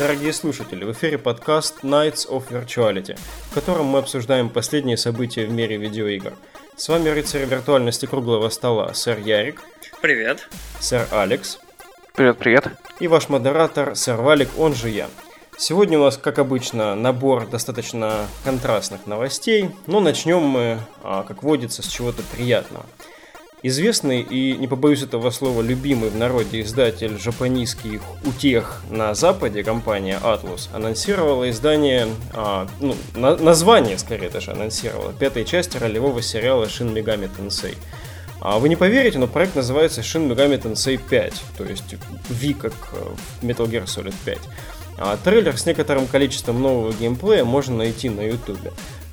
Дорогие слушатели, в эфире подкаст Nights of Virtuality, в котором мы обсуждаем последние события в мире видеоигр. С вами рыцарь виртуальности круглого стола, сэр Ярик. Привет. Сэр Алекс. Привет, привет. И ваш модератор, сэр Валик, он же я. Сегодня у нас, как обычно, набор достаточно контрастных новостей, но начнем мы, а, как водится, с чего-то приятного – Известный и, не побоюсь этого слова, любимый в народе издатель жапонийских утех на Западе, компания Atlus, анонсировала издание, а, ну, на, название, скорее даже, анонсировала, пятой части ролевого сериала Shin Megami Tensei. А вы не поверите, но проект называется Shin Megami Tensei 5, то есть V как в Metal Gear Solid 5. А трейлер с некоторым количеством нового геймплея можно найти на YouTube.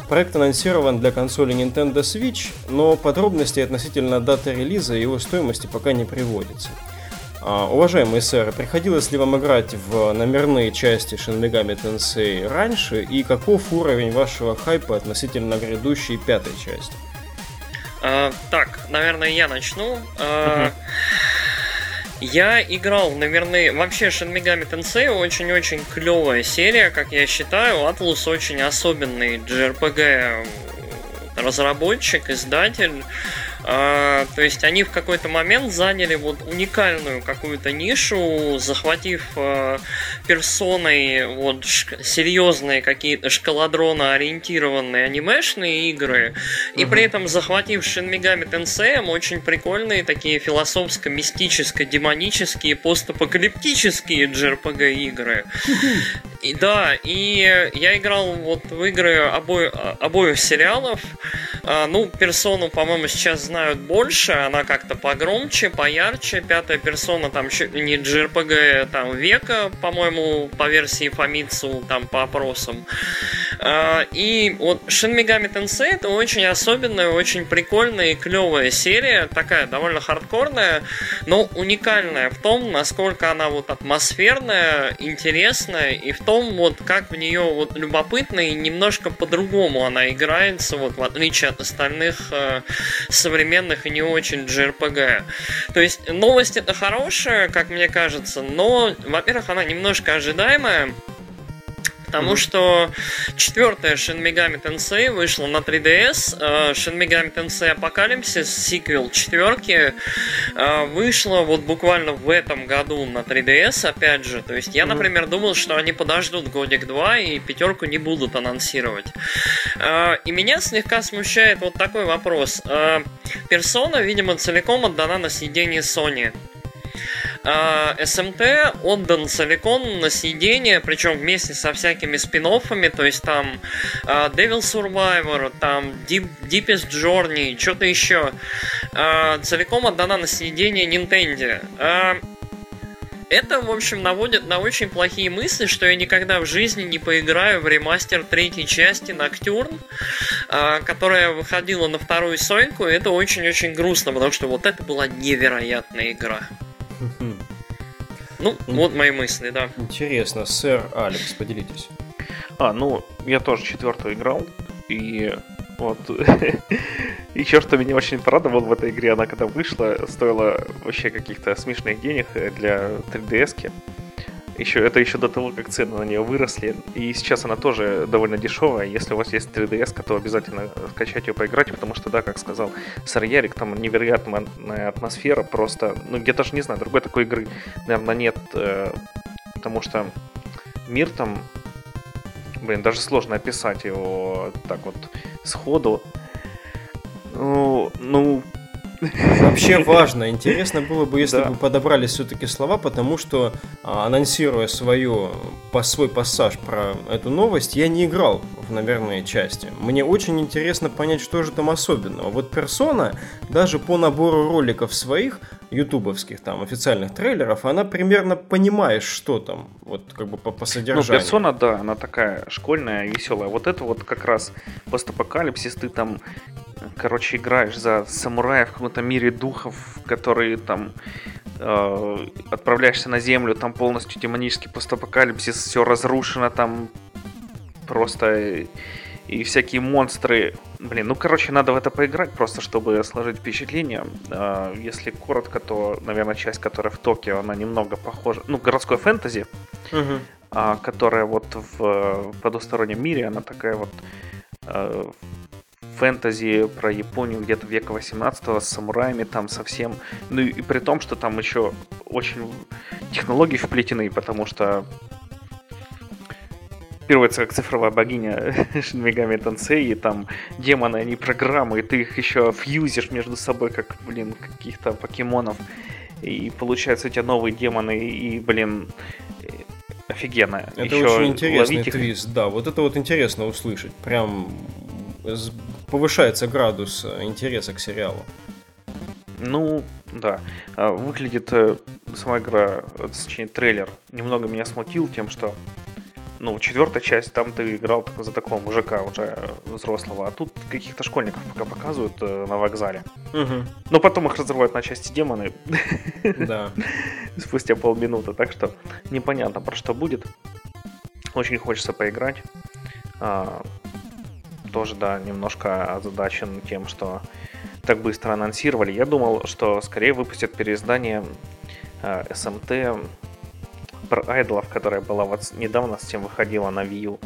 Проект анонсирован для консоли Nintendo Switch, но подробности относительно даты релиза и его стоимости пока не приводятся. А, уважаемые сэры, приходилось ли вам играть в номерные части Shin Megami Tensei раньше и каков уровень вашего хайпа относительно грядущей пятой части? А, так, наверное, я начну. А, я играл, наверное, вообще Shin Megami Tensei очень-очень клевая серия, как я считаю. Atlus очень особенный JRPG разработчик, издатель. А, то есть они в какой-то момент заняли вот уникальную какую-то нишу, захватив а, персоной вот серьезные какие-то шкаладрона ориентированные анимешные игры, и при этом захватив Shin Megami Tensei очень прикольные такие философско-мистическо-демонические постапокалиптические JRPG игры. И да, и я играл вот в игры обо... обоих сериалов. А, ну, персону, по-моему, сейчас знают больше, она как-то погромче, поярче. Пятая персона там не JRPG там века, по-моему, по версии Фомицу, там по опросам. А, и вот Shin Megami Tensei это очень особенная, очень прикольная и клевая серия, такая довольно хардкорная, но уникальная в том, насколько она вот атмосферная, интересная и в том, вот как в нее вот любопытно и немножко по-другому она играется, вот в отличие от остальных э, современных и не очень JRPG. То есть новость это хорошая, как мне кажется, но, во-первых, она немножко ожидаемая, Потому mm-hmm. что четвертая Shin Megami Tensei вышла на 3DS. Э, Shin Megami Tensei Apocalypse, сиквел четверки, э, вышла вот буквально в этом году на 3DS, опять же. То есть я, mm-hmm. например, думал, что они подождут годик-два и пятерку не будут анонсировать. Э, и меня слегка смущает вот такой вопрос. Персона, видимо, целиком отдана на съедение Sony. СМТ отдан целиком на съедение, причем вместе со всякими спин то есть там uh, Devil Survivor, там Deep, Deepest Journey, что-то еще. Uh, целиком отдана на съедение Nintendo. Uh, это, в общем, наводит на очень плохие мысли, что я никогда в жизни не поиграю в ремастер третьей части Ноктюрн, которая выходила на вторую Соньку. Это очень-очень грустно, потому что вот это была невероятная игра. Ну, вот мои мысли, да. Интересно, сэр Алекс, поделитесь. А, ну, я тоже четвертую играл, и вот. Еще что меня очень порадовало в этой игре, она когда вышла, стоила вообще каких-то смешных денег для 3DS. -ки еще, это еще до того, как цены на нее выросли. И сейчас она тоже довольно дешевая. Если у вас есть 3DS, то обязательно скачать ее поиграть, потому что, да, как сказал Сэр Ярик, там невероятная атмосфера, просто, ну, я даже не знаю, другой такой игры, наверное, нет, э, потому что мир там, блин, даже сложно описать его так вот сходу. Ну, ну Вообще важно. Интересно было бы, если да. бы подобрали все-таки слова, потому что, а, анонсируя свою, по, свой пассаж про эту новость, я не играл в наверное части. Мне очень интересно понять, что же там особенного. Вот персона, даже по набору роликов своих, ютубовских там официальных трейлеров, она примерно понимает, что там, вот как бы по, по содержанию. Ну, персона, да, она такая школьная, веселая. Вот это вот как раз постапокалипсис, ты там короче, играешь за самурая в каком-то мире духов, которые там э, отправляешься на землю, там полностью демонический постапокалипсис, все разрушено, там просто и всякие монстры. Блин, ну, короче, надо в это поиграть, просто чтобы сложить впечатление. Э, если коротко, то, наверное, часть, которая в Токио, она немного похожа. Ну, городской фэнтези. Угу. а, которая вот в потустороннем мире, она такая вот э, фэнтези про Японию где-то века 18 с самураями там совсем. Ну и, и при том, что там еще очень технологии вплетены, потому что первая как цифровая богиня Шинмегами Тансей, и там демоны, они программы, и ты их еще фьюзишь между собой, как, блин, каких-то покемонов. И получается у тебя новые демоны, и, блин, офигенно. Это еще очень интересный их... твист, да. Вот это вот интересно услышать. Прям повышается градус интереса к сериалу. Ну, да. А, выглядит э, сама игра, точнее трейлер, немного меня смутил тем, что ну, четвертая часть, там ты играл за такого мужика уже взрослого, а тут каких-то школьников пока показывают э, на вокзале. Угу. Но потом их разрывают на части демоны. Да. Спустя полминуты, так что непонятно, про что будет. Очень хочется поиграть. А, тоже, да, немножко озадачен тем, что так быстро анонсировали. Я думал, что скорее выпустят переиздание э, SMT про айдолов, которая была вот недавно с тем выходила на U.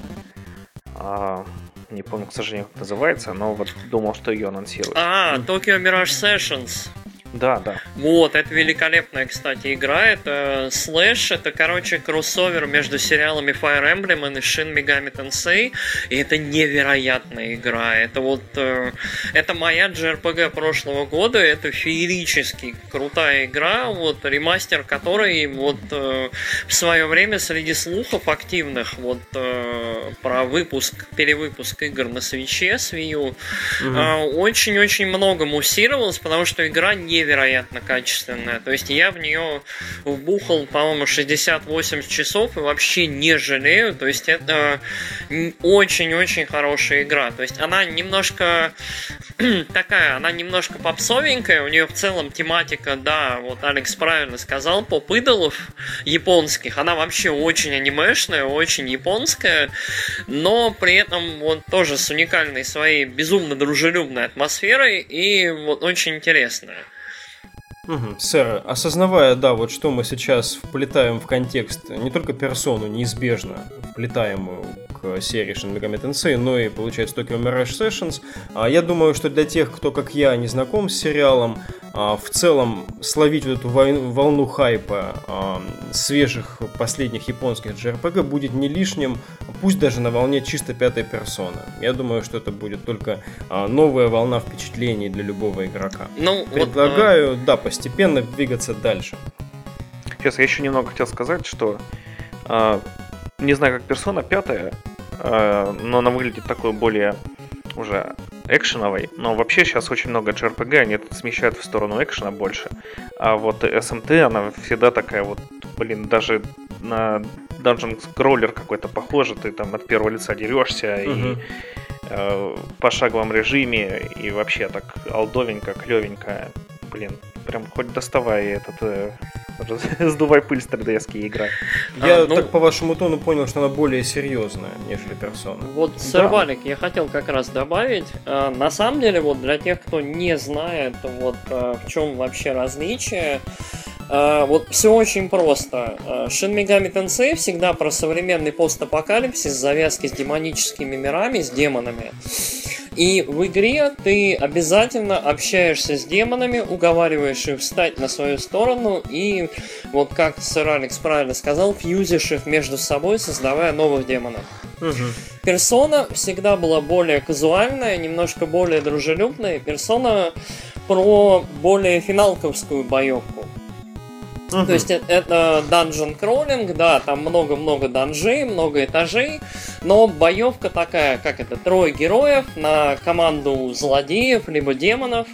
А, не помню, к сожалению, как называется, но вот думал, что ее анонсируют. А, Tokyo Mirage Sessions. Да, да. Вот, это великолепная, кстати, игра. Это слэш, это, короче, кроссовер между сериалами Fire Emblem и Shin Megami Tensei. И это невероятная игра. Это вот... Э, это моя JRPG прошлого года. Это феерически крутая игра, вот ремастер которой вот э, в свое время среди слухов активных вот э, про выпуск, перевыпуск игр на свече с Wii U угу. очень-очень много муссировалось, потому что игра не невероятно качественная. То есть я в нее вбухал, по-моему, 68 часов и вообще не жалею. То есть это очень-очень хорошая игра. То есть она немножко такая, она немножко попсовенькая. У нее в целом тематика, да, вот Алекс правильно сказал, поп-идолов японских. Она вообще очень анимешная, очень японская, но при этом вот тоже с уникальной своей безумно дружелюбной атмосферой и вот очень интересная. Угу. Сэр, осознавая, да, вот что мы сейчас вплетаем в контекст не только персону неизбежно вплетаемую к серии Shin Megami Tensei, но и, получается, Tokyo Mirage Sessions, а я думаю, что для тех, кто, как я, не знаком с сериалом, в целом словить вот эту волну хайпа а, свежих последних японских JRPG будет не лишним, пусть даже на волне чисто пятой персоны. Я думаю, что это будет только а, новая волна впечатлений для любого игрока. Ну, Предлагаю, вот, да, постепенно двигаться дальше. Сейчас я еще немного хотел сказать, что не знаю, как персона пятая, но она выглядит такой более уже экшеновой, но вообще сейчас очень много JRPG, они смещают в сторону экшена больше. А вот SMT, она всегда такая вот, блин, даже на Dungeon Scroller какой-то похоже, ты там от первого лица дерешься угу. и э, в пошаговом режиме, и вообще так алдовенько, клевенько, блин, прям хоть доставай этот э, сдувай пыль с 3DS игра. Я а, ну, так по вашему тону понял, что она более серьезная, нежели персона. Вот, Сервалик, да. я хотел как раз добавить. Э, на самом деле, вот для тех, кто не знает, вот э, в чем вообще различие, вот все очень просто. Shin Megami Tensei всегда про современный постапокалипсис, завязки с демоническими мирами, с демонами. И в игре ты обязательно общаешься с демонами, уговариваешь их встать на свою сторону и, вот как сэр Алекс правильно сказал, фьюзишь их между собой, создавая новых демонов. Угу. Персона всегда была более казуальная, немножко более дружелюбная. Персона про более финалковскую боевку. Uh-huh. То есть это, это dungeon crawling, да, там много-много данжей, много этажей, но боевка такая, как это, трое героев на команду злодеев, либо демонов,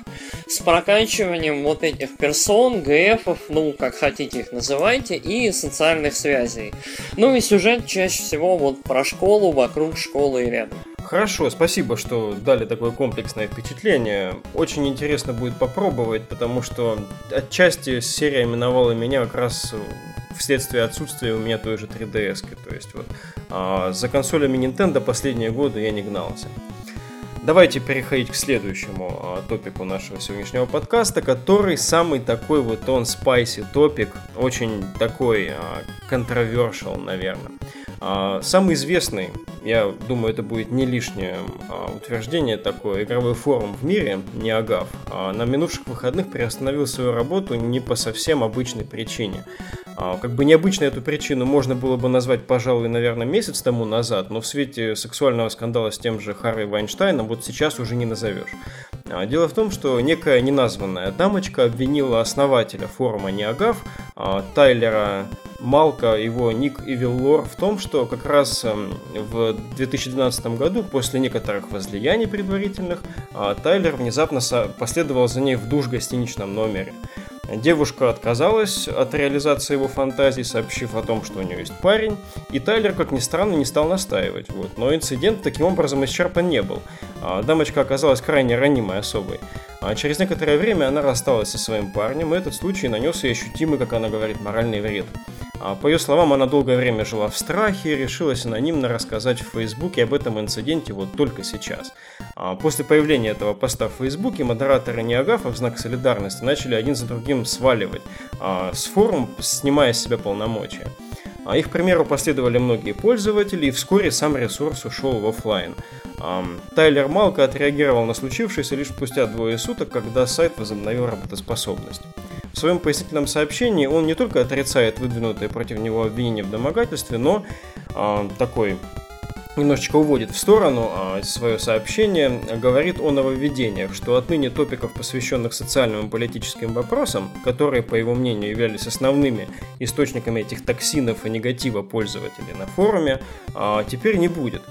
с прокачиванием вот этих персон, ГФов, ну, как хотите их называйте, и социальных связей. Ну и сюжет чаще всего вот про школу, вокруг школы и рядом. Хорошо, спасибо, что дали такое комплексное впечатление. Очень интересно будет попробовать, потому что отчасти серия именовала меня как раз вследствие отсутствия у меня той же 3DS. То есть вот а, за консолями Nintendo последние годы я не гнался. Давайте переходить к следующему а, топику нашего сегодняшнего подкаста, который самый такой вот он спайси топик, очень такой а, controversial, наверное. А, самый известный, я думаю, это будет не лишнее а, утверждение такое, игровой форум в мире, Неагав, а, на минувших выходных приостановил свою работу не по совсем обычной причине. Как бы необычно эту причину можно было бы назвать, пожалуй, наверное, месяц тому назад, но в свете сексуального скандала с тем же Харри Вайнштейном вот сейчас уже не назовешь. Дело в том, что некая неназванная дамочка обвинила основателя форума Неагав, Тайлера Малка, его ник и Виллор в том, что как раз эм, в 2012 году, после некоторых возлияний предварительных, а, Тайлер внезапно последовал за ней в душ гостиничном номере. Девушка отказалась от реализации его фантазий, сообщив о том, что у нее есть парень, и Тайлер, как ни странно, не стал настаивать. Вот. Но инцидент таким образом исчерпан не был. А дамочка оказалась крайне ранимой особой. А через некоторое время она рассталась со своим парнем, и этот случай нанес ей ощутимый, как она говорит, моральный вред. А, по ее словам, она долгое время жила в страхе и решилась анонимно рассказать в Фейсбуке об этом инциденте вот только сейчас. А, после появления этого поста в Фейсбуке модераторы Неагафа в знак солидарности начали один за другим сваливать а, с форум, снимая с себя полномочия. Их примеру последовали многие пользователи, и вскоре сам ресурс ушел в офлайн. Тайлер Малка отреагировал на случившееся лишь спустя двое суток, когда сайт возобновил работоспособность. В своем пояснительном сообщении он не только отрицает выдвинутые против него обвинения в домогательстве, но э, такой немножечко уводит в сторону а, свое сообщение, говорит о нововведениях, что отныне топиков, посвященных социальным и политическим вопросам, которые, по его мнению, являлись основными источниками этих токсинов и негатива пользователей на форуме, а, теперь не будет.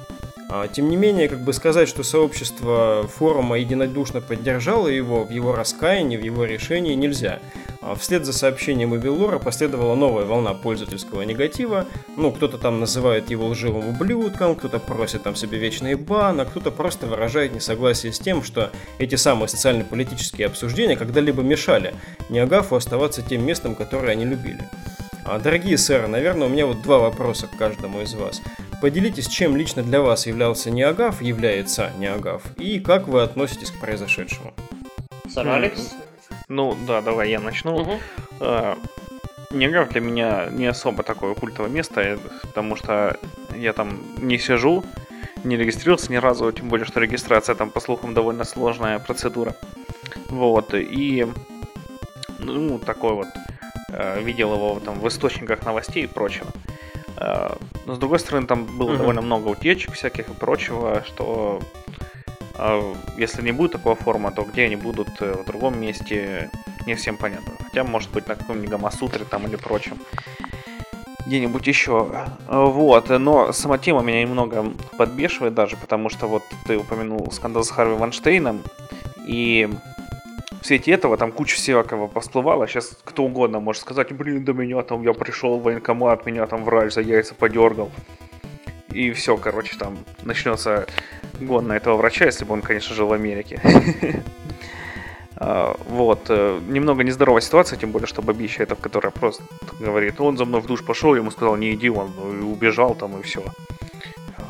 А, тем не менее, как бы сказать, что сообщество форума единодушно поддержало его в его раскаянии, в его решении нельзя. А, вслед за сообщением Эвилора последовала новая волна пользовательского негатива. Ну, кто-то там называет его лживым ублюдком, кто-то просит там себе вечные бан, а кто-то просто выражает несогласие с тем, что эти самые социально-политические обсуждения когда-либо мешали Неагафу оставаться тем местом, которое они любили. А, дорогие сэры, наверное, у меня вот два вопроса к каждому из вас. Поделитесь, чем лично для вас являлся Неагав, является Неагав, и как вы относитесь к произошедшему. Сэр Алекс? Ну, да, давай я начну. Угу. Неагав для меня не особо такое культовое место, э, потому что я там не сижу, не регистрировался ни разу, тем более, что регистрация там, по слухам, довольно сложная процедура. Вот, и, ну, такой вот, э, видел его там в источниках новостей и прочего. Но с другой стороны, там было угу. довольно много утечек всяких и прочего, что э, если не будет такого форума, то где они будут э, в другом месте, не всем понятно. Хотя, может быть, на каком-нибудь Гамасутре там или прочем. Где-нибудь еще. Вот, но сама тема меня немного подбешивает даже, потому что вот ты упомянул скандал с Харви Ванштейном, и в свете этого там куча всякого всплывало. Сейчас кто угодно может сказать, блин, до меня там я пришел в военкомат, меня там врач за яйца подергал. И все, короче, там начнется гон на этого врача, если бы он, конечно, жил в Америке. А, вот. Э, немного нездоровая ситуация, тем более, что бабища это, которая просто говорит, он за мной в душ пошел, ему сказал, не иди, он убежал там и все.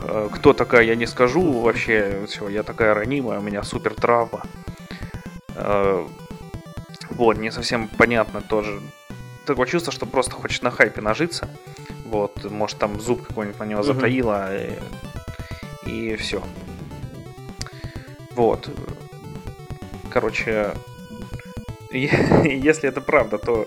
А, кто такая, я не скажу вообще, все, я такая ранимая, у меня супер травма. Э, вот, не совсем понятно тоже. Такое чувство, что просто хочет на хайпе нажиться. Вот, может там зуб какой-нибудь на него затаило. И, и все. Вот. Короче, если это правда, то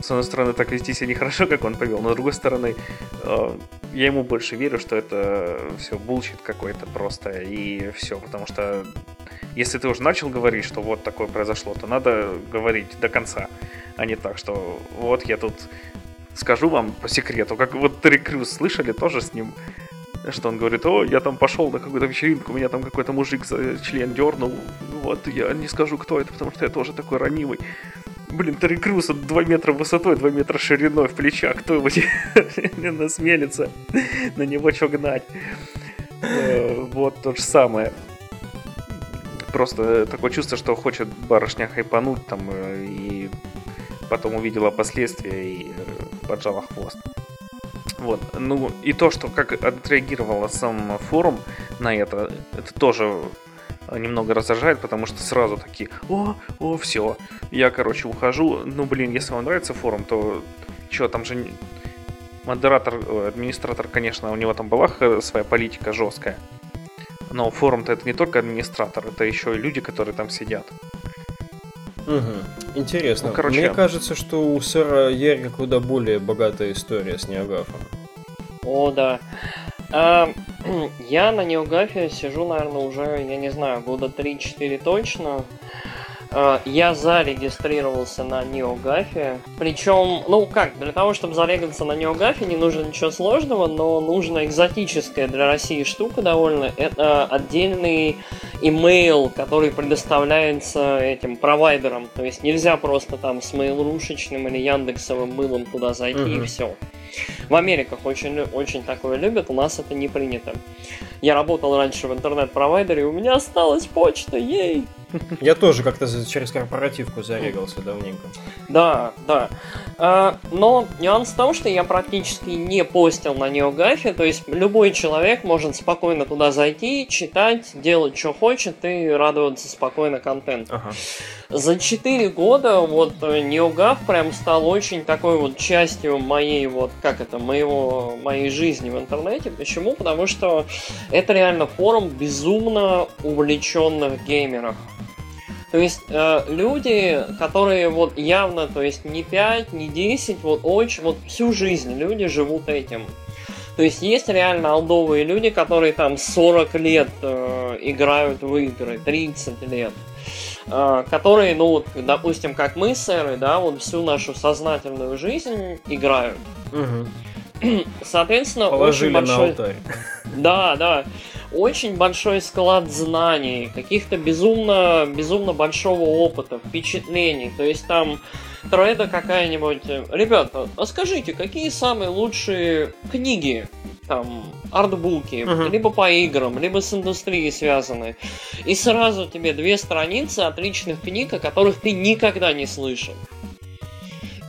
с одной стороны, так вести себя нехорошо, как он повел, но с другой стороны, э, я ему больше верю, что это все bullshit какой-то просто, и все, потому что если ты уже начал говорить, что вот такое произошло, то надо говорить до конца, а не так, что вот я тут скажу вам по секрету, как вот Терри Крюс слышали тоже с ним, что он говорит, о, я там пошел на какую-то вечеринку, меня там какой-то мужик за член дернул, вот я не скажу, кто это, потому что я тоже такой ранимый. Блин, Терри Крюс, 2 метра высотой, 2 метра шириной в плечах, кто его насмелится на него что гнать. Э, вот то же самое просто такое чувство, что хочет барышня хайпануть там э, и потом увидела последствия и э, поджала хвост. Вот. Ну и то, что как отреагировала сам форум на это, это тоже немного раздражает, потому что сразу такие, о, о, все, я, короче, ухожу. Ну, блин, если вам нравится форум, то что, там же модератор, администратор, конечно, у него там была своя политика жесткая. Но форум-то это не только администратор, это еще и люди, которые там сидят. Угу. Интересно. Ну, короче... Мне кажется, что у сэра Ерга куда более богатая история с Неогафом. О, да. А, я на Неогафе сижу, наверное, уже, я не знаю, года 3-4 точно. Э, я зарегистрировался на NeoGAFе. Причем, ну как, для того, чтобы зарегаться на NeoGAFе, не нужно ничего сложного, но нужна экзотическая для России штука довольно. Это отдельный имейл, который предоставляется этим провайдерам. То есть нельзя просто там с mail.ru или Яндексовым мылом туда зайти uh-huh. и все. В Америках очень, очень такое любят, у нас это не принято. Я работал раньше в интернет-провайдере, у меня осталась почта, ей! Я тоже как-то через корпоративку зарегался давненько. Да, да. А, но нюанс в том, что я практически не постил на NeoGAFе, то есть любой человек может спокойно туда зайти, читать, делать, что хочет и радоваться спокойно контенту. Ага. За 4 года вот NeoGAF прям стал очень такой вот частью моей вот, как это, моего, моей жизни в интернете. Почему? Потому что это реально форум безумно увлеченных геймеров. То есть э, люди, которые вот явно, то есть не 5, не 10, вот очень, вот всю жизнь люди живут этим. То есть есть реально алдовые люди, которые там 40 лет э, играют в игры, 30 лет. Э, которые, ну вот, допустим, как мы, сэры, да, вот всю нашу сознательную жизнь играют. Угу. Соответственно, Положили очень большой... на алтарь. Да, да очень большой склад знаний, каких-то безумно, безумно большого опыта, впечатлений. То есть там треда какая-нибудь. Ребята, а скажите, какие самые лучшие книги там артбуки, uh-huh. либо по играм, либо с индустрией связаны. И сразу тебе две страницы отличных книг, о которых ты никогда не слышал.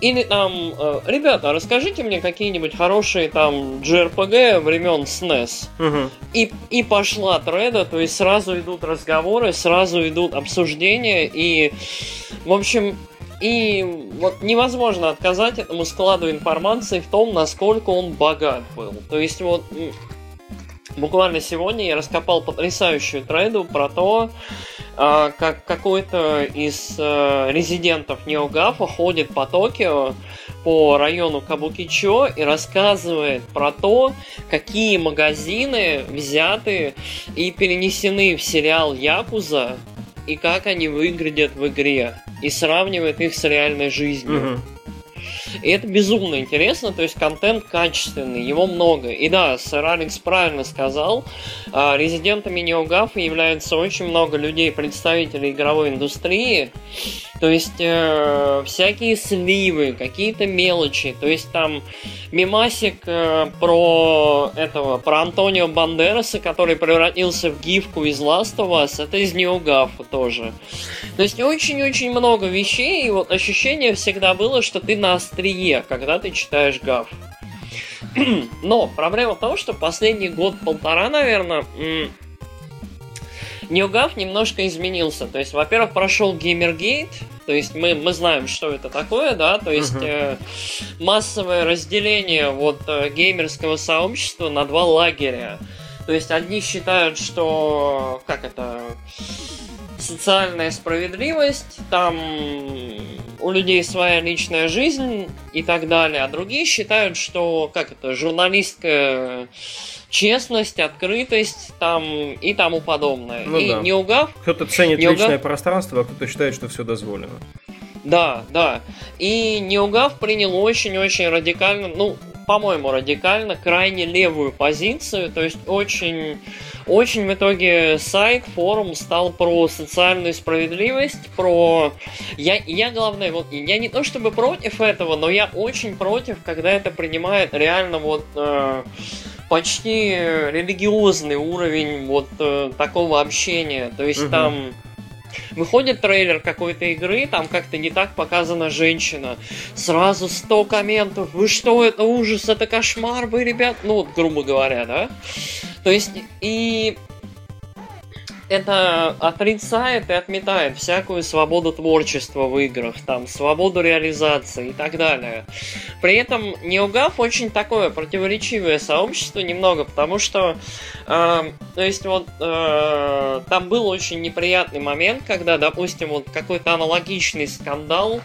Или там, э, ребята, расскажите мне какие-нибудь хорошие там JRPG времен SNES. Угу. И, и пошла треда, то есть сразу идут разговоры, сразу идут обсуждения, и, в общем, и вот невозможно отказать этому складу информации в том, насколько он богат был. То есть вот буквально сегодня я раскопал потрясающую треду про то, как какой-то из э, резидентов Неогафа ходит по Токио, по району Кабукичо и рассказывает про то, какие магазины взяты и перенесены в сериал Якуза и как они выглядят в игре. И сравнивает их с реальной жизнью. Угу. И это безумно интересно, то есть контент качественный, его много. И да, сэр Алекс правильно сказал, а, резидентами NeoGAF являются очень много людей, представителей игровой индустрии, то есть э, всякие сливы, какие-то мелочи, то есть там мимасик э, про этого, про Антонио Бандераса, который превратился в гифку из Last of Us, это из NeoGAF тоже. То есть очень-очень много вещей, и вот ощущение всегда было, что ты на острие, когда ты читаешь ГАФ. Но проблема в том, что последний год-полтора, наверное, NeoGAF немножко изменился. То есть, во-первых, прошел Gamergate, то есть мы, мы знаем, что это такое, да, то есть uh-huh. э, массовое разделение вот э, геймерского сообщества на два лагеря. То есть одни считают, что как это социальная справедливость, там у людей своя личная жизнь и так далее, а другие считают, что как это журналистская честность, открытость там и тому подобное. Ну, и да. не угав. Кто-то ценит не личное угав... пространство, а кто-то считает, что все дозволено. Да, да. И Неугав принял очень-очень радикально, ну, по-моему, радикально, крайне левую позицию, то есть очень, очень в итоге сайт, форум стал про социальную справедливость, про... Я, я главное, вот, я не то чтобы против этого, но я очень против, когда это принимает реально вот... Э, почти религиозный уровень вот э, такого общения. То есть угу. там Выходит трейлер какой-то игры, там как-то не так показана женщина. Сразу 100 комментов. Вы что, это ужас, это кошмар, вы, ребят? Ну, вот, грубо говоря, да? То есть, и это отрицает и отметает всякую свободу творчества в играх, там, свободу реализации и так далее. При этом NeoGAF очень такое противоречивое сообщество немного, потому что, э, то есть вот, э, там был очень неприятный момент, когда, допустим, вот какой-то аналогичный скандал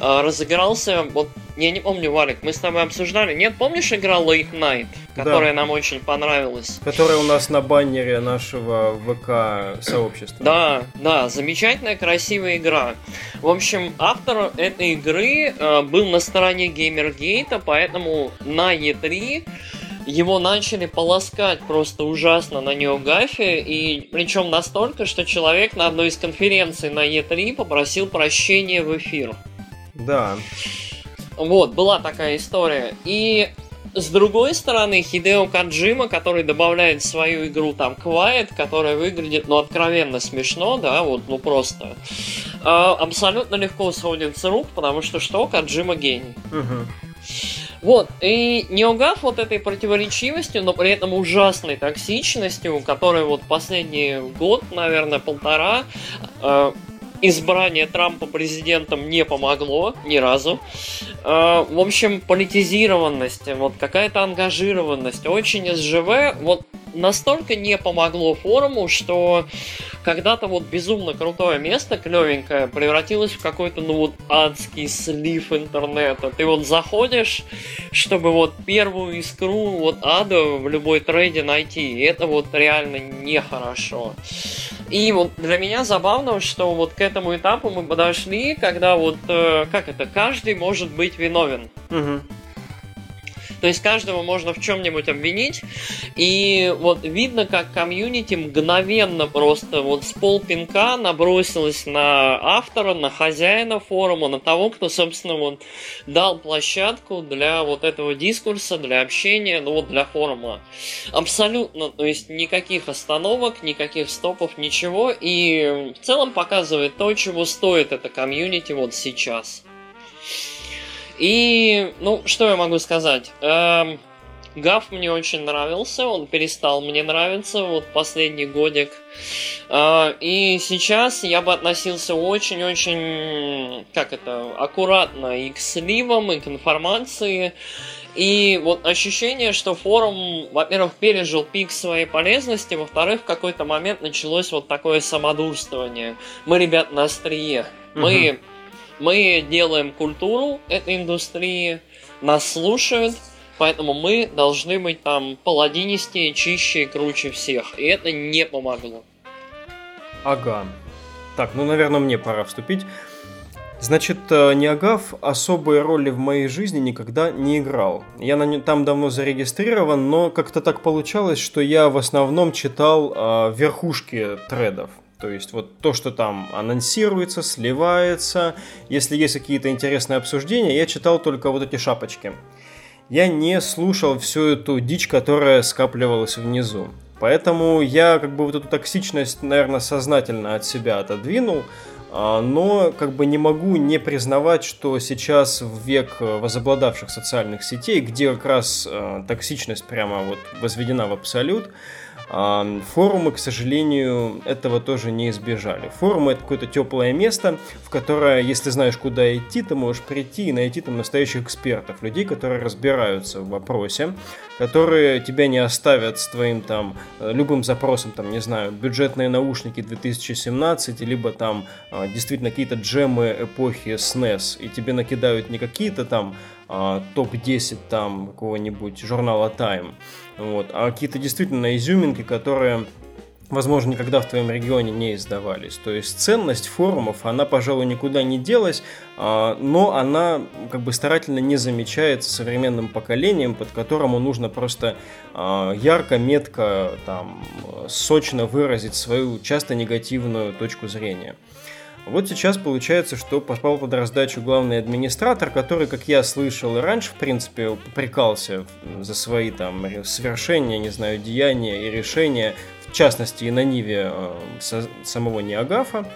разыгрался, вот я не помню, Валик, мы с тобой обсуждали. Нет, помнишь игра Late Night, которая да. нам очень понравилась? Которая у нас на баннере нашего ВК сообщества. Да, да, замечательная, красивая игра. В общем, автор этой игры э, был на стороне Геймергейта, поэтому на E3 его начали полоскать просто ужасно на Неогафе, и причем настолько, что человек на одной из конференций на E3 попросил прощения в эфир. Да. Вот, была такая история. И с другой стороны, Хидео Каджима, который добавляет в свою игру там Quiet, которая выглядит, ну, откровенно смешно, да, вот, ну, просто, э, абсолютно легко сходит с рук, потому что что? Каджима гений. Угу. Вот, и Неогав вот этой противоречивостью, но при этом ужасной токсичностью, которая вот последний год, наверное, полтора, э, избрание Трампа президентом не помогло ни разу. Э, в общем, политизированность, вот какая-то ангажированность, очень СЖВ, вот настолько не помогло форуму, что когда-то вот безумно крутое место, клевенькое, превратилось в какой-то, ну вот, адский слив интернета. Ты вот заходишь, чтобы вот первую искру вот ада в любой трейде найти. И это вот реально нехорошо. И вот для меня забавно, что вот к этому этапу мы подошли, когда вот, э, как это, каждый может быть виновен. Угу. То есть каждого можно в чем-нибудь обвинить. И вот видно, как комьюнити мгновенно просто вот с полпинка набросилась на автора, на хозяина форума, на того, кто, собственно, вот дал площадку для вот этого дискурса, для общения, ну вот для форума. Абсолютно, то есть никаких остановок, никаких стопов, ничего. И в целом показывает то, чего стоит это комьюнити вот сейчас. И, ну, что я могу сказать? Эм, Гав мне очень нравился, он перестал мне нравиться вот последний годик. Э, и сейчас я бы относился очень-очень, как это, аккуратно и к сливам, и к информации. И вот ощущение, что форум, во-первых, пережил пик своей полезности, во-вторых, в какой-то момент началось вот такое самодурствование. Мы, ребят, на острие. Мы угу мы делаем культуру этой индустрии, нас слушают, поэтому мы должны быть там паладинистее, чище и круче всех. И это не помогло. Ага. Так, ну, наверное, мне пора вступить. Значит, э, Неагав особой роли в моей жизни никогда не играл. Я на, там давно зарегистрирован, но как-то так получалось, что я в основном читал э, верхушки тредов. То есть вот то, что там анонсируется, сливается. Если есть какие-то интересные обсуждения, я читал только вот эти шапочки. Я не слушал всю эту дичь, которая скапливалась внизу. Поэтому я как бы вот эту токсичность, наверное, сознательно от себя отодвинул, а, но как бы не могу не признавать, что сейчас в век возобладавших социальных сетей, где как раз э, токсичность прямо вот возведена в абсолют, Форумы, к сожалению, этого тоже не избежали. Форумы это какое-то теплое место, в которое, если знаешь, куда идти, ты можешь прийти и найти там настоящих экспертов, людей, которые разбираются в вопросе, которые тебя не оставят с твоим там э, любым запросом, там, не знаю, бюджетные наушники 2017, либо там а, действительно какие-то джемы эпохи SNES, и тебе накидают не какие-то там а, топ-10 там какого-нибудь журнала Time, вот, а какие-то действительно изюминки, которые возможно, никогда в твоем регионе не издавались. То есть ценность форумов, она, пожалуй, никуда не делась, а, но она как бы старательно не замечается современным поколением, под которому нужно просто а, ярко, метко, там, сочно выразить свою часто негативную точку зрения. Вот сейчас получается, что попал под раздачу главный администратор, который, как я слышал и раньше, в принципе, попрекался за свои там совершения, не знаю, деяния и решения, в частности и на Ниве э, самого Неагафа.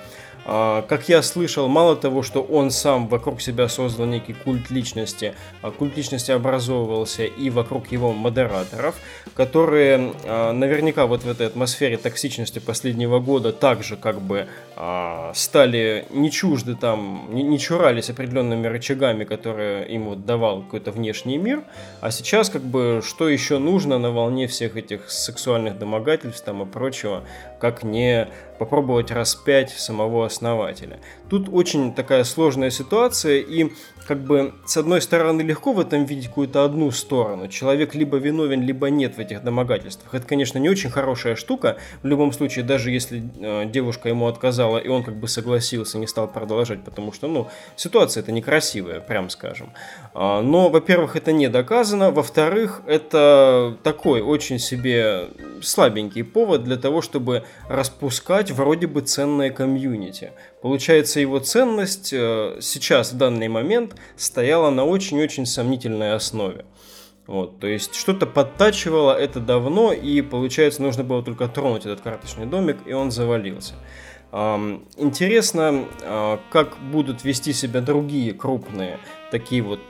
А, как я слышал, мало того, что он сам вокруг себя создал некий культ личности, а культ личности образовывался и вокруг его модераторов, которые а, наверняка вот в этой атмосфере токсичности последнего года также как бы стали не чужды там, не, чурались определенными рычагами, которые им вот давал какой-то внешний мир, а сейчас как бы что еще нужно на волне всех этих сексуальных домогательств там и прочего, как не попробовать распять самого основателя. Тут очень такая сложная ситуация, и как бы с одной стороны легко в этом видеть какую-то одну сторону. Человек либо виновен, либо нет в этих домогательствах. Это, конечно, не очень хорошая штука. В любом случае, даже если э, девушка ему отказала, и он как бы согласился, не стал продолжать, потому что, ну, ситуация это некрасивая, прям скажем. А, но, во-первых, это не доказано. Во-вторых, это такой очень себе слабенький повод для того, чтобы распускать вроде бы ценное комьюнити. Получается, его ценность э, сейчас, в данный момент, стояла на очень-очень сомнительной основе. Вот, то есть что-то подтачивало это давно, и получается, нужно было только тронуть этот карточный домик, и он завалился. Интересно, а, как будут вести себя другие крупные такие вот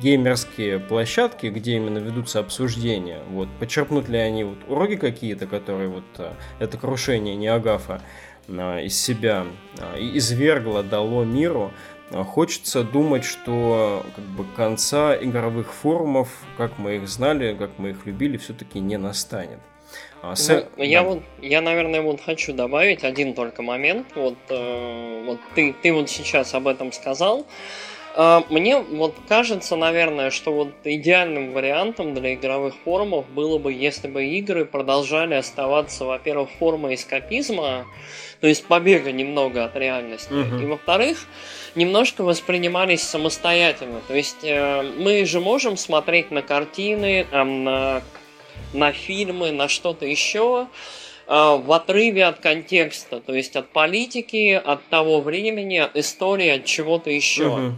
геймерские площадки, где именно ведутся обсуждения. Вот, почерпнут ли они вот уроки какие-то, которые вот а, это крушение Неагафа а, из себя а, извергло, дало миру, а, хочется думать, что как бы конца игровых форумов, как мы их знали, как мы их любили, все-таки не настанет. А, с... ну, я да. вот, я, наверное, вот хочу добавить один только момент. Вот, э, вот ты, ты вот сейчас об этом сказал. Мне вот кажется, наверное, что вот идеальным вариантом для игровых форумов было бы, если бы игры продолжали оставаться, во-первых, формой эскапизма, то есть побега немного от реальности, угу. и во-вторых, немножко воспринимались самостоятельно. То есть э, мы же можем смотреть на картины, там, на, на фильмы, на что-то еще э, в отрыве от контекста, то есть от политики, от того времени, от истории, от чего-то еще. Угу.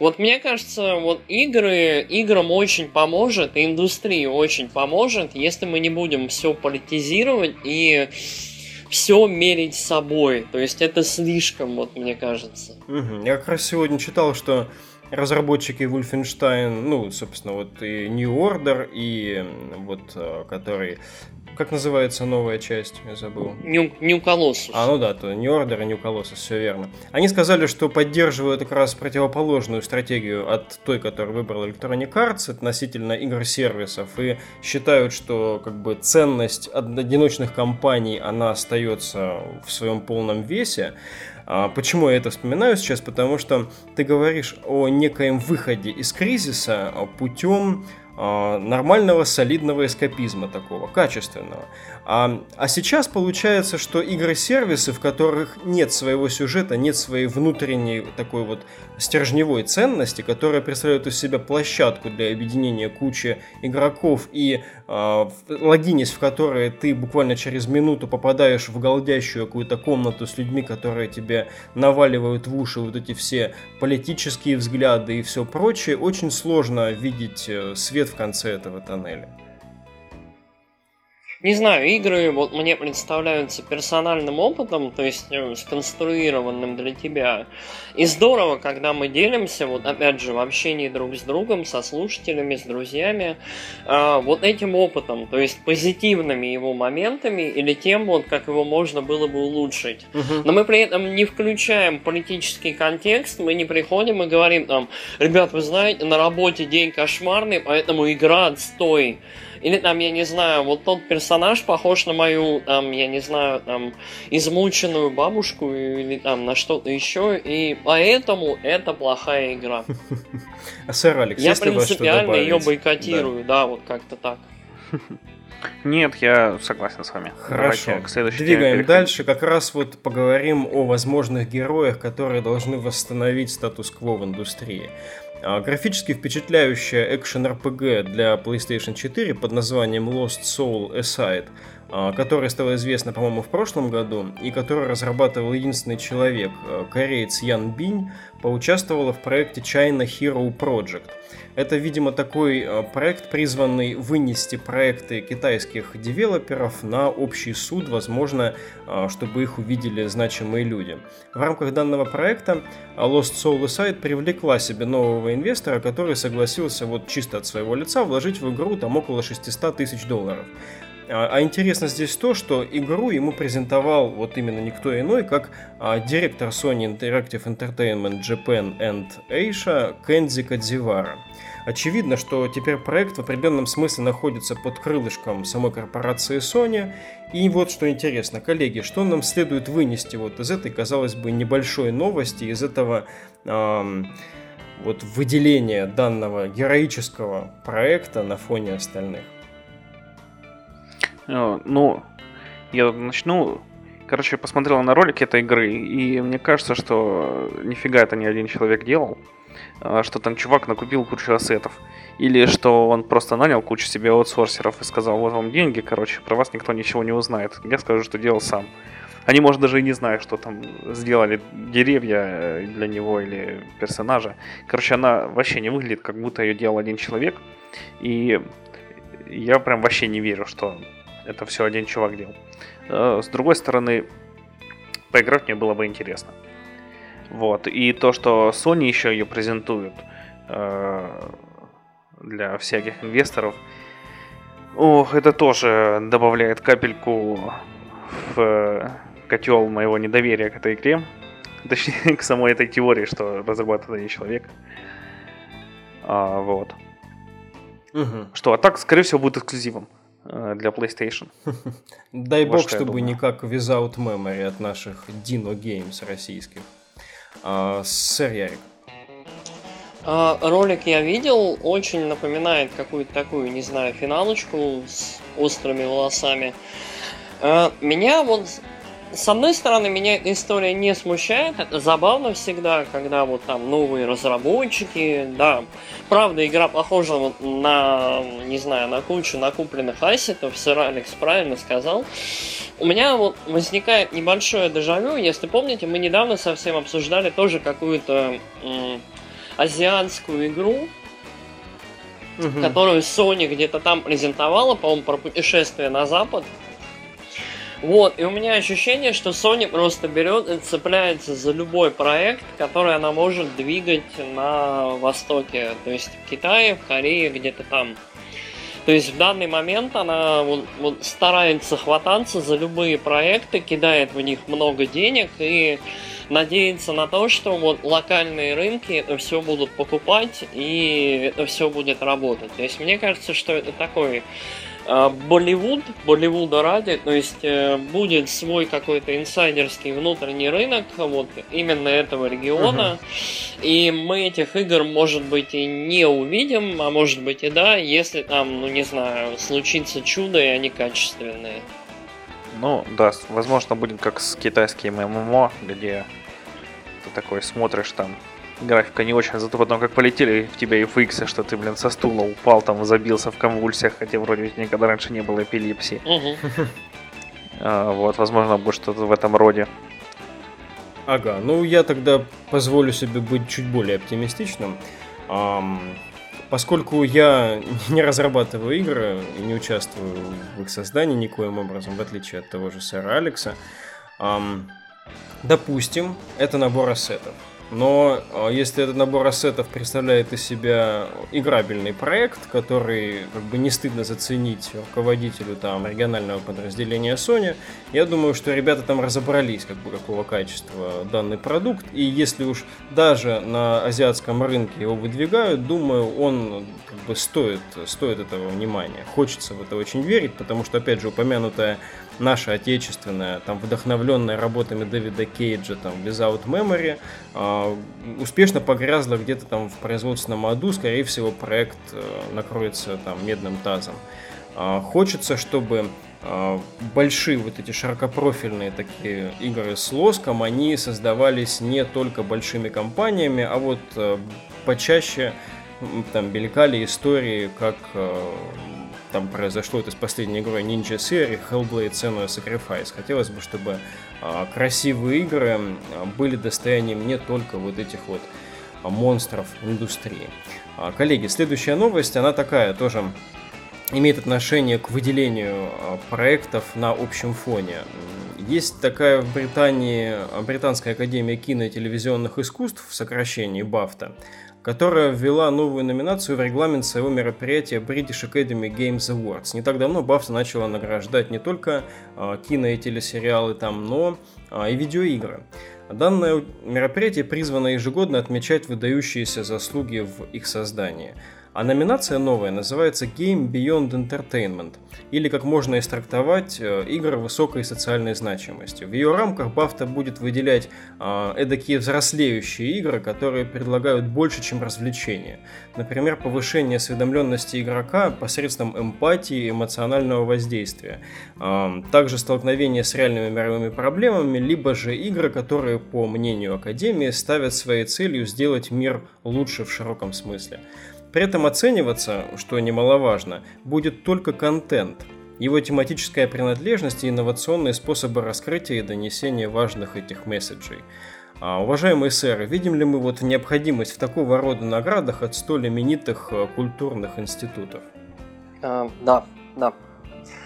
Вот мне кажется, вот игры, играм очень поможет, индустрии очень поможет, если мы не будем все политизировать и все мерить собой. То есть это слишком, вот мне кажется. Угу. Я как раз сегодня читал, что разработчики Wolfenstein, ну, собственно, вот и New Order, и вот э, который как называется новая часть? Я забыл. New, New Colossus. А, ну да, то New Order и New Colossus, все верно. Они сказали, что поддерживают как раз противоположную стратегию от той, которую выбрал Electronic Arts относительно игр-сервисов, и считают, что как бы ценность одиночных компаний, она остается в своем полном весе. А почему я это вспоминаю сейчас? Потому что ты говоришь о некоем выходе из кризиса путем нормального, солидного эскапизма такого, качественного. А, а сейчас получается, что игры-сервисы, в которых нет своего сюжета, нет своей внутренней такой вот стержневой ценности, которая представляет из себя площадку для объединения кучи игроков и э, логинись в которые ты буквально через минуту попадаешь в голдящую какую-то комнату с людьми, которые тебе наваливают в уши вот эти все политические взгляды и все прочее, очень сложно видеть э, свет в конце этого тоннеля. Не знаю, игры вот мне представляются персональным опытом, то есть э, сконструированным для тебя. И здорово, когда мы делимся, вот опять же, в общении друг с другом, со слушателями, с друзьями, э, вот этим опытом, то есть позитивными его моментами или тем, вот как его можно было бы улучшить. Угу. Но мы при этом не включаем политический контекст, мы не приходим и говорим там, ребят, вы знаете, на работе день кошмарный, поэтому игра отстой. Или там, я не знаю, вот тот персонаж похож на мою, там, я не знаю, там, измученную бабушку или там на что-то еще, и поэтому это плохая игра. А сэр Алекс, Я принципиально ее бойкотирую, да, вот как-то так. Нет, я согласен с вами. Хорошо. к Двигаем дальше. Как раз вот поговорим о возможных героях, которые должны восстановить статус-кво в индустрии. А, графически впечатляющая экшен RPG для PlayStation 4 под названием Lost Soul Aside а, которая стала известна, по-моему, в прошлом году, и которую разрабатывал единственный человек, а, кореец Ян Бинь, поучаствовала в проекте China Hero Project. Это, видимо, такой а, проект, призванный вынести проекты китайских девелоперов на общий суд, возможно, чтобы их увидели значимые люди. В рамках данного проекта Lost Soul Side привлекла себе нового инвестора, который согласился вот чисто от своего лица вложить в игру там около 600 тысяч долларов. А, а интересно здесь то, что игру ему презентовал вот именно никто иной, как а, директор Sony Interactive Entertainment Japan and Asia Кэнзи Кадзивара. Очевидно, что теперь проект в определенном смысле находится под крылышком самой корпорации Sony. И вот что интересно, коллеги, что нам следует вынести вот из этой, казалось бы, небольшой новости, из этого эм, вот выделения данного героического проекта на фоне остальных? Э, ну, я начну. Короче, посмотрел на ролики этой игры, и мне кажется, что нифига это не один человек делал. А, что там чувак накупил кучу ассетов. Или что он просто нанял кучу себе аутсорсеров и сказал, вот вам деньги, короче, про вас никто ничего не узнает. Я скажу, что делал сам. Они, может, даже и не знают, что там сделали деревья э, для него или персонажа. Короче, она вообще не выглядит, как будто ее делал один человек. И я прям вообще не верю, что это все один чувак делал. Э, с другой стороны, поиграть мне было бы интересно. Вот. И то, что Sony еще ее презентует э, для всяких инвесторов, ох, это тоже добавляет капельку в котел моего недоверия к этой игре. Точнее, к самой этой теории, что разрабатывает человек. А, вот. Угу. Что, а так, скорее всего, будет эксклюзивом. Э, для PlayStation. Дай бог, чтобы не как Without Memory от наших Dino Games российских. А, сэр Ярик. А, ролик я видел, очень напоминает какую-то такую, не знаю, финалочку с острыми волосами. А, меня вот с одной стороны, меня эта история не смущает. Это забавно всегда, когда вот там новые разработчики, да. Правда, игра похожа на, не знаю, на кучу накупленных ассетов. Сэр Алекс правильно сказал. У меня вот возникает небольшое дежавю. Если помните, мы недавно совсем обсуждали тоже какую-то м- азиатскую игру, угу. которую Sony где-то там презентовала, по-моему, про путешествие на Запад. Вот, и у меня ощущение, что Sony просто берет и цепляется за любой проект, который она может двигать на Востоке. То есть в Китае, в Корее, где-то там. То есть в данный момент она вот, вот старается хвататься за любые проекты, кидает в них много денег и надеется на то, что вот локальные рынки это все будут покупать и это все будет работать. То есть мне кажется, что это такой Болливуд, Болливуда ради, то есть э, будет свой какой-то инсайдерский внутренний рынок вот именно этого региона, uh-huh. и мы этих игр, может быть, и не увидим, а может быть и да, если там, ну не знаю, случится чудо и они качественные. Ну, да, возможно, будет как с китайским ММО, где ты такой смотришь там графика не очень, зато потом как полетели в тебя FX, что ты, блин, со стула упал, там забился в конвульсиях, хотя вроде никогда раньше не было эпилепсии. А, вот, возможно, будет что-то в этом роде. Ага, ну я тогда позволю себе быть чуть более оптимистичным. поскольку я не разрабатываю игры и не участвую в их создании никоим образом, в отличие от того же сэра Алекса, допустим, это набор ассетов. Но а, если этот набор ассетов представляет из себя играбельный проект, который как бы не стыдно заценить руководителю там регионального подразделения Sony, я думаю, что ребята там разобрались, как бы какого качества данный продукт. И если уж даже на азиатском рынке его выдвигают, думаю, он как бы стоит, стоит этого внимания. Хочется в это очень верить, потому что, опять же, упомянутая наша отечественная, там, вдохновленная работами Дэвида Кейджа, там, Without Memory, э, успешно погрязла где-то там в производственном аду, скорее всего, проект э, накроется там медным тазом. Э, хочется, чтобы большие вот эти широкопрофильные такие игры с лоском, они создавались не только большими компаниями, а вот почаще там мелькали истории, как там произошло это с последней игрой Ninja Series Hellblade Senua Sacrifice. Хотелось бы, чтобы а, красивые игры а, были достоянием не только вот этих вот а, монстров индустрии. А, коллеги, следующая новость, она такая тоже имеет отношение к выделению а, проектов на общем фоне. Есть такая в Британии Британская академия кино и телевизионных искусств в сокращении БАФТА, которая ввела новую номинацию в регламент своего мероприятия British Academy Games Awards. Не так давно BAFTA начала награждать не только а, кино и телесериалы там, но а, и видеоигры. Данное мероприятие призвано ежегодно отмечать выдающиеся заслуги в их создании – а номинация новая называется Game Beyond Entertainment, или как можно истрактовать, э, игры высокой социальной значимости. В ее рамках BAFTA будет выделять э, эдакие взрослеющие игры, которые предлагают больше, чем развлечения. Например, повышение осведомленности игрока посредством эмпатии и эмоционального воздействия. Э, также столкновение с реальными мировыми проблемами, либо же игры, которые, по мнению Академии, ставят своей целью сделать мир лучше в широком смысле. При этом оцениваться, что немаловажно, будет только контент, его тематическая принадлежность и инновационные способы раскрытия и донесения важных этих месседжей. А, уважаемые сэры, видим ли мы вот необходимость в такого рода наградах от столь именитых э, культурных институтов? А, да, да.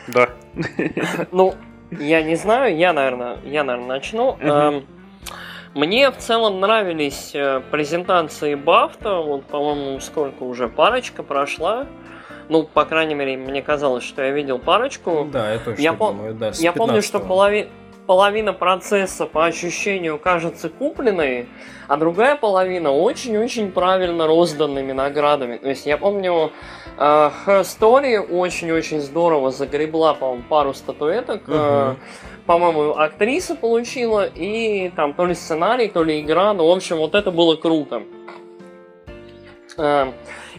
Да. Ну, я не знаю, я, наверное, я, наверное, начну. Мне в целом нравились э, презентации Бафта, вот, по-моему, сколько уже, парочка прошла. Ну, по крайней мере, мне казалось, что я видел парочку. Да, я точно я думаю, да, Я помню, что полови... половина процесса по ощущению кажется купленной, а другая половина очень-очень правильно розданными наградами. То есть я помню, Her Story очень-очень здорово загребла, по-моему, пару статуэток. Угу. По-моему, актриса получила, и там то ли сценарий, то ли игра, ну, в общем, вот это было круто. Эм,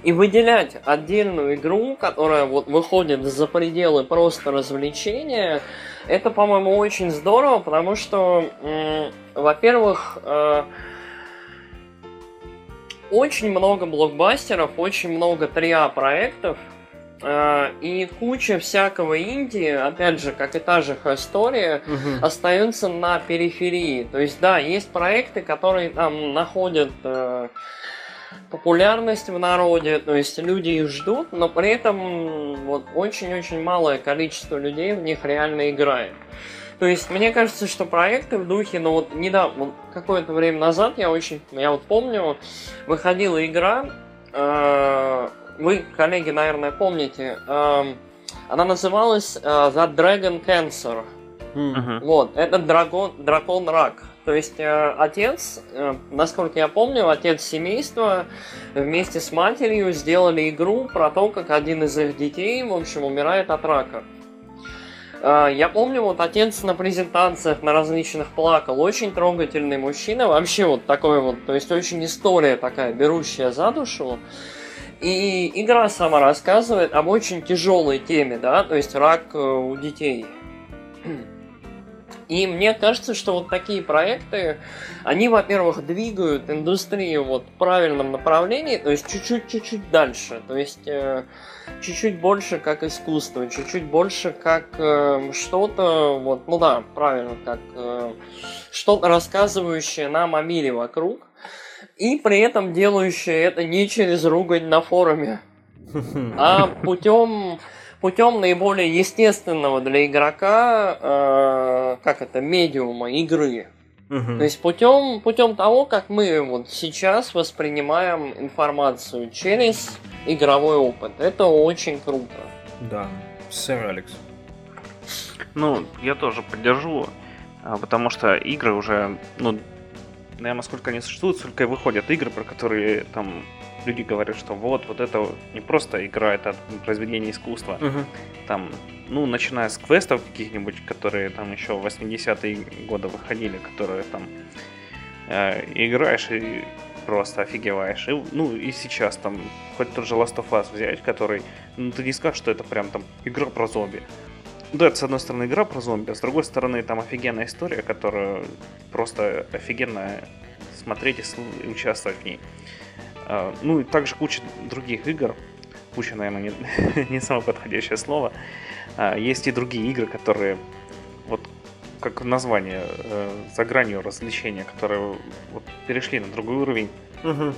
и выделять отдельную игру, которая вот выходит за пределы просто развлечения, это, по-моему, очень здорово, потому что, во-первых, э, очень много блокбастеров, очень много 3А проектов, Э, и куча всякого инди, опять же, как и та же история, угу. остаются на периферии. То есть, да, есть проекты, которые там находят э, популярность в народе, то есть люди их ждут, но при этом вот очень-очень малое количество людей в них реально играет. То есть, мне кажется, что проекты в духе, ну вот недавно, вот какое-то время назад, я очень, я вот помню, выходила игра, э, вы, коллеги, наверное, помните, эм, она называлась э, The Dragon Cancer. Mm-hmm. Вот, это дракон, дракон рак. То есть э, отец, э, насколько я помню, отец семейства вместе с матерью сделали игру про то, как один из их детей, в общем, умирает от рака. Э, я помню, вот отец на презентациях на различных плакал, очень трогательный мужчина, вообще вот такой вот, то есть очень история такая, берущая за душу. И игра сама рассказывает об очень тяжелой теме, да, то есть рак э, у детей. И мне кажется, что вот такие проекты, они, во-первых, двигают индустрию вот в правильном направлении, то есть чуть-чуть-чуть дальше, то есть э, чуть-чуть больше как искусство, чуть-чуть больше как э, что-то, вот, ну да, правильно, как э, что-то рассказывающее нам о мире вокруг и при этом делающие это не через ругань на форуме, а путем путем наиболее естественного для игрока, э, как это, медиума игры. То есть путем, путем того, как мы вот сейчас воспринимаем информацию через игровой опыт. Это очень круто. Да, сэр Алекс. Ну, я тоже поддержу, а, потому что игры уже, ну, наверное, сколько они существуют, сколько и выходят игры, про которые там люди говорят, что вот, вот это не просто игра, это произведение искусства. Угу. Там, ну, начиная с квестов каких-нибудь, которые там еще в 80-е годы выходили, которые там э, играешь и просто офигеваешь. И, ну, и сейчас там, хоть тот же Last of Us взять, который, ну, ты не скажешь, что это прям там игра про зомби. Да, это с одной стороны игра про зомби, а с другой стороны там офигенная история, которая просто офигенно смотреть и участвовать в ней. А, ну и также куча других игр. скучно, наверное, не, не самое подходящее слово. А, есть и другие игры, которые вот как название э, за гранью развлечения, которые вот, перешли на другой уровень. Угу.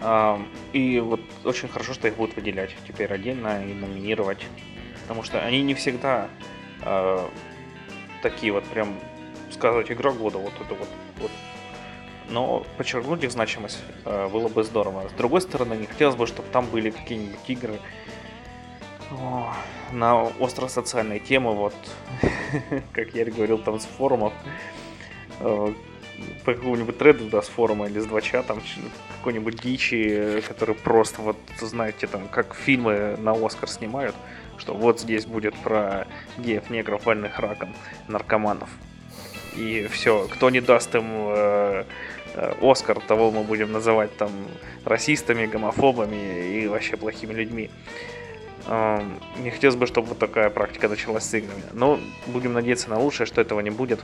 А, и вот очень хорошо, что их будут выделять теперь отдельно и номинировать. Потому что они не всегда э, такие вот прям сказать игра года, вот это вот, вот. Но подчеркнуть их значимость э, было бы здорово. С другой стороны, не хотелось бы, чтобы там были какие-нибудь игры о, на остро-социальные темы, вот, как я говорил, там с форумов, э, по какому-нибудь треду, да, с форума или с двача, там какой-нибудь дичи, который просто, вот, знаете, там, как фильмы на Оскар снимают, что вот здесь будет про геев, негров, больных раком, наркоманов. И все, кто не даст им э, Оскар, того мы будем называть там расистами, гомофобами и вообще плохими людьми. Э, не хотелось бы, чтобы вот такая практика началась с играми. Но будем надеяться на лучшее, что этого не будет.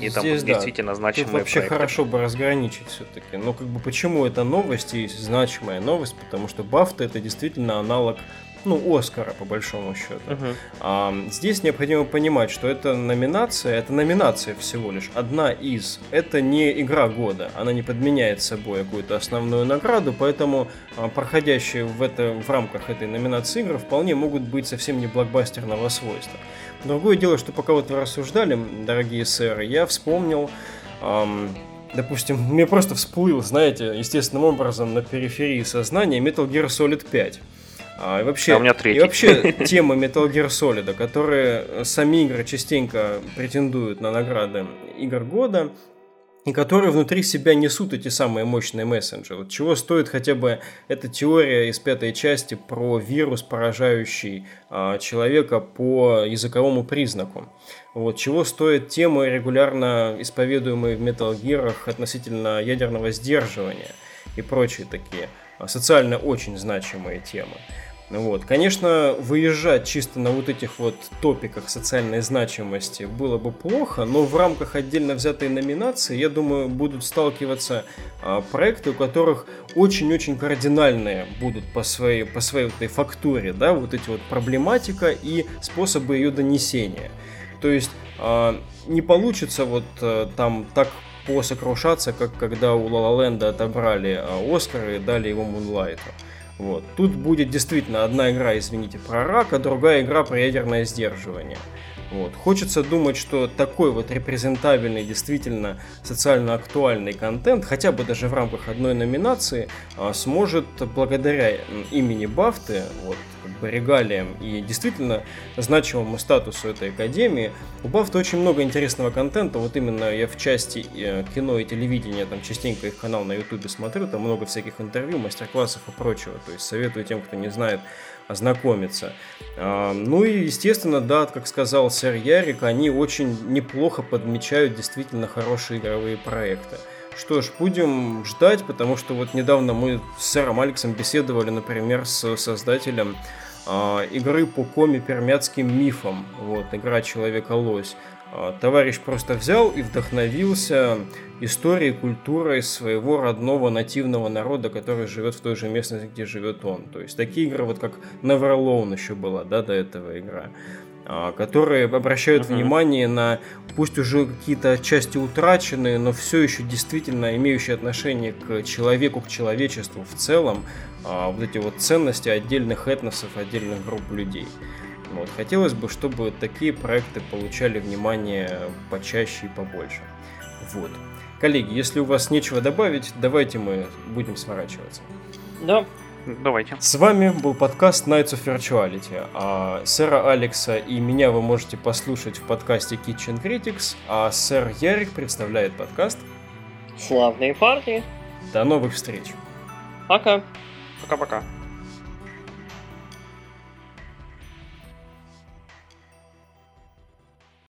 И там Здесь, действительно да. значимые Тут вообще проекты. хорошо бы разграничить все-таки. Но как бы почему это новость и значимая новость? Потому что Бафта это действительно аналог ну, Оскара, по большому счету. Uh-huh. А, здесь необходимо понимать, что это номинация, это номинация всего лишь, одна из. Это не игра года, она не подменяет собой какую-то основную награду, поэтому а, проходящие в, это, в рамках этой номинации игры вполне могут быть совсем не блокбастерного свойства. Другое дело, что пока вот вы рассуждали, дорогие сэры, я вспомнил... Эм, допустим, мне просто всплыл, знаете, естественным образом на периферии сознания Metal Gear Solid 5. А, и вообще, а у меня третий. И вообще тема Metal Gear Solid, которые сами игры частенько претендуют на награды игр года, и которые внутри себя несут эти самые мощные мессенджеры. Вот чего стоит хотя бы эта теория из пятой части про вирус, поражающий а, человека по языковому признаку. Вот, чего стоит темы, регулярно исповедуемые в Metal Gear относительно ядерного сдерживания и прочие такие социально очень значимые темы. Вот. Конечно, выезжать чисто на вот этих вот топиках социальной значимости было бы плохо, но в рамках отдельно взятой номинации, я думаю, будут сталкиваться а, проекты, у которых очень-очень кардинальные будут по своей, по своей вот этой фактуре, да, вот эти вот проблематика и способы ее донесения. То есть а, не получится вот а, там так посокрушаться, как когда у Ла Ленда отобрали а, Оскар и дали его Мунлайту. Вот. Тут будет действительно одна игра, извините, про рак, а другая игра про ядерное сдерживание. Вот. Хочется думать, что такой вот репрезентабельный, действительно социально актуальный контент, хотя бы даже в рамках одной номинации, а, сможет благодаря имени Бафты, вот, как бы регалиям и действительно значимому статусу этой академии, у Бафты очень много интересного контента, вот именно я в части э, кино и телевидения, там частенько их канал на ютубе смотрю, там много всяких интервью, мастер-классов и прочего, то есть советую тем, кто не знает, ознакомиться. А, ну и, естественно, да, как сказал сэр Ярик, они очень неплохо подмечают действительно хорошие игровые проекты. Что ж, будем ждать, потому что вот недавно мы с сэром Алексом беседовали, например, с создателем э, игры по коми пермяцким мифам, вот, игра Человека-лось. А, товарищ просто взял и вдохновился историей, культурой своего родного нативного народа, который живет в той же местности, где живет он. То есть такие игры, вот как Neveralone еще была, да, до этого игра которые обращают uh-huh. внимание на, пусть уже какие-то части утраченные, но все еще действительно имеющие отношение к человеку, к человечеству в целом, а, вот эти вот ценности отдельных этносов, отдельных групп людей. Вот. Хотелось бы, чтобы такие проекты получали внимание почаще и побольше. Вот. Коллеги, если у вас нечего добавить, давайте мы будем сворачиваться. Да. Давайте. С вами был подкаст Nights of Virtuality. А сэра Алекса и меня вы можете послушать в подкасте Kitchen Critics, а сэр Ярик представляет подкаст Славные парни. До новых встреч. Пока. Пока-пока.